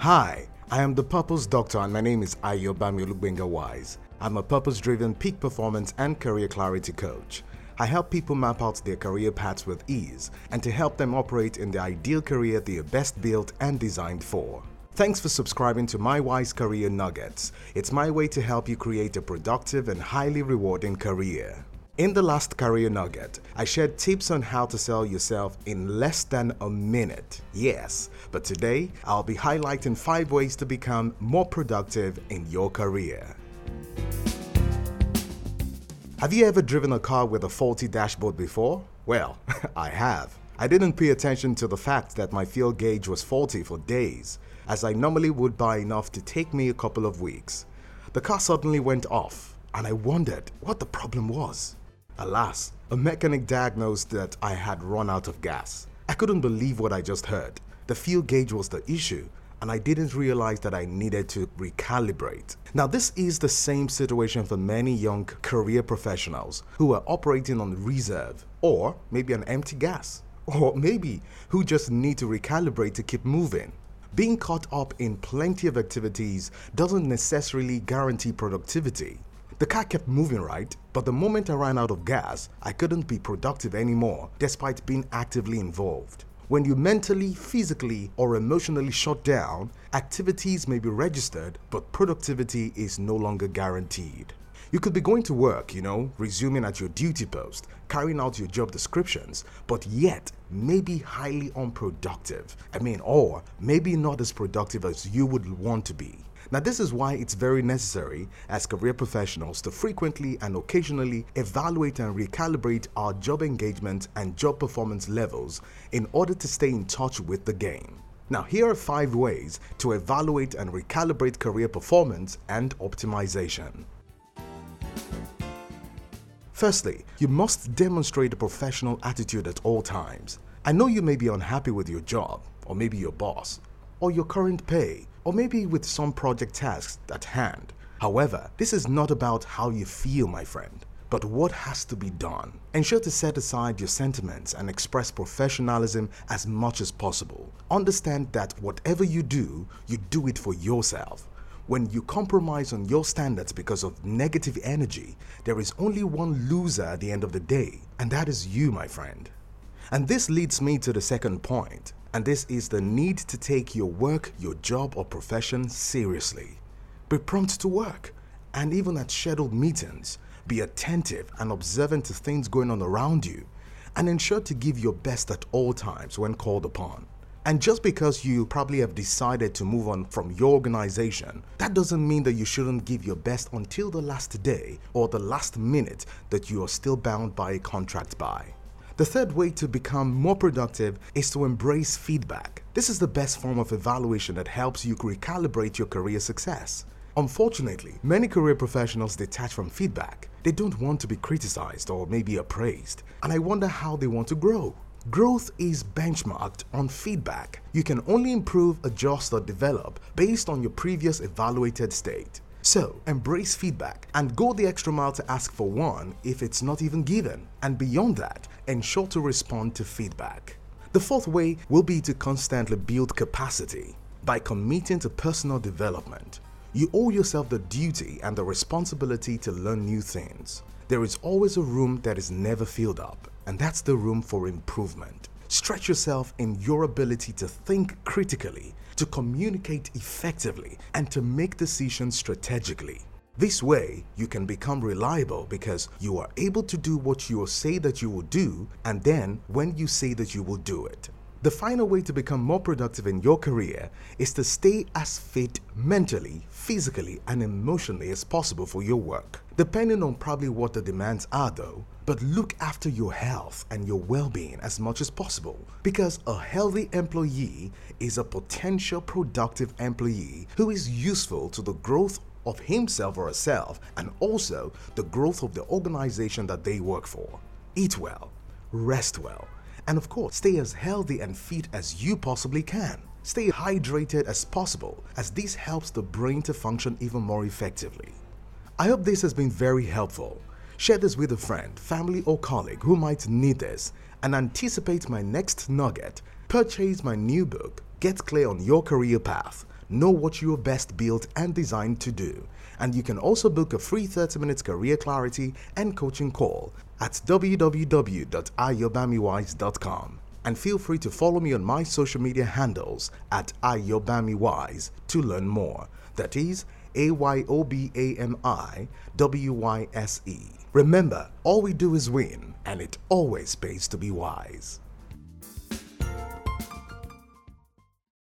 Hi, I am the Purpose Doctor and my name is Ayobami Olugbenga Wise. I'm a purpose-driven peak performance and career clarity coach. I help people map out their career paths with ease and to help them operate in the ideal career they are best built and designed for. Thanks for subscribing to My Wise Career Nuggets. It's my way to help you create a productive and highly rewarding career. In the last Career Nugget, I shared tips on how to sell yourself in less than a minute. Yes, but today I'll be highlighting 5 ways to become more productive in your career. Have you ever driven a car with a faulty dashboard before? Well, I have. I didn't pay attention to the fact that my fuel gauge was faulty for days, as I normally would buy enough to take me a couple of weeks. The car suddenly went off, and I wondered what the problem was. Alas, a mechanic diagnosed that I had run out of gas. I couldn't believe what I just heard. The fuel gauge was the issue, and I didn't realize that I needed to recalibrate. Now, this is the same situation for many young career professionals who are operating on reserve, or maybe an empty gas, or maybe who just need to recalibrate to keep moving. Being caught up in plenty of activities doesn't necessarily guarantee productivity. The car kept moving right, but the moment I ran out of gas, I couldn't be productive anymore despite being actively involved. When you mentally, physically, or emotionally shut down, activities may be registered, but productivity is no longer guaranteed. You could be going to work, you know, resuming at your duty post, carrying out your job descriptions, but yet maybe highly unproductive. I mean, or maybe not as productive as you would want to be. Now, this is why it's very necessary as career professionals to frequently and occasionally evaluate and recalibrate our job engagement and job performance levels in order to stay in touch with the game. Now, here are five ways to evaluate and recalibrate career performance and optimization. Firstly, you must demonstrate a professional attitude at all times. I know you may be unhappy with your job, or maybe your boss, or your current pay, or maybe with some project tasks at hand. However, this is not about how you feel, my friend, but what has to be done. Ensure to set aside your sentiments and express professionalism as much as possible. Understand that whatever you do, you do it for yourself. When you compromise on your standards because of negative energy, there is only one loser at the end of the day, and that is you, my friend. And this leads me to the second point and this is the need to take your work, your job, or profession seriously. Be prompt to work, and even at scheduled meetings, be attentive and observant to things going on around you, and ensure to give your best at all times when called upon. And just because you probably have decided to move on from your organization, that doesn't mean that you shouldn't give your best until the last day or the last minute that you are still bound by a contract by. The third way to become more productive is to embrace feedback. This is the best form of evaluation that helps you recalibrate your career success. Unfortunately, many career professionals detach from feedback. They don't want to be criticized or maybe appraised, and I wonder how they want to grow. Growth is benchmarked on feedback. You can only improve, adjust, or develop based on your previous evaluated state. So, embrace feedback and go the extra mile to ask for one if it's not even given. And beyond that, ensure to respond to feedback. The fourth way will be to constantly build capacity by committing to personal development. You owe yourself the duty and the responsibility to learn new things. There is always a room that is never filled up, and that's the room for improvement. Stretch yourself in your ability to think critically, to communicate effectively, and to make decisions strategically. This way, you can become reliable because you are able to do what you say that you will do, and then when you say that you will do it. The final way to become more productive in your career is to stay as fit mentally, physically, and emotionally as possible for your work. Depending on probably what the demands are, though, but look after your health and your well being as much as possible because a healthy employee is a potential productive employee who is useful to the growth of himself or herself and also the growth of the organization that they work for. Eat well, rest well and of course, stay as healthy and fit as you possibly can. Stay hydrated as possible, as this helps the brain to function even more effectively. I hope this has been very helpful. Share this with a friend, family, or colleague who might need this and anticipate my next nugget. Purchase my new book, Get Clear on Your Career Path know what you are best built and designed to do. And you can also book a free 30 minutes career clarity and coaching call at www.ayobamiwise.com. And feel free to follow me on my social media handles at ayobamiwise to learn more. That is A Y O B A M I W Y S E. Remember, all we do is win, and it always pays to be wise.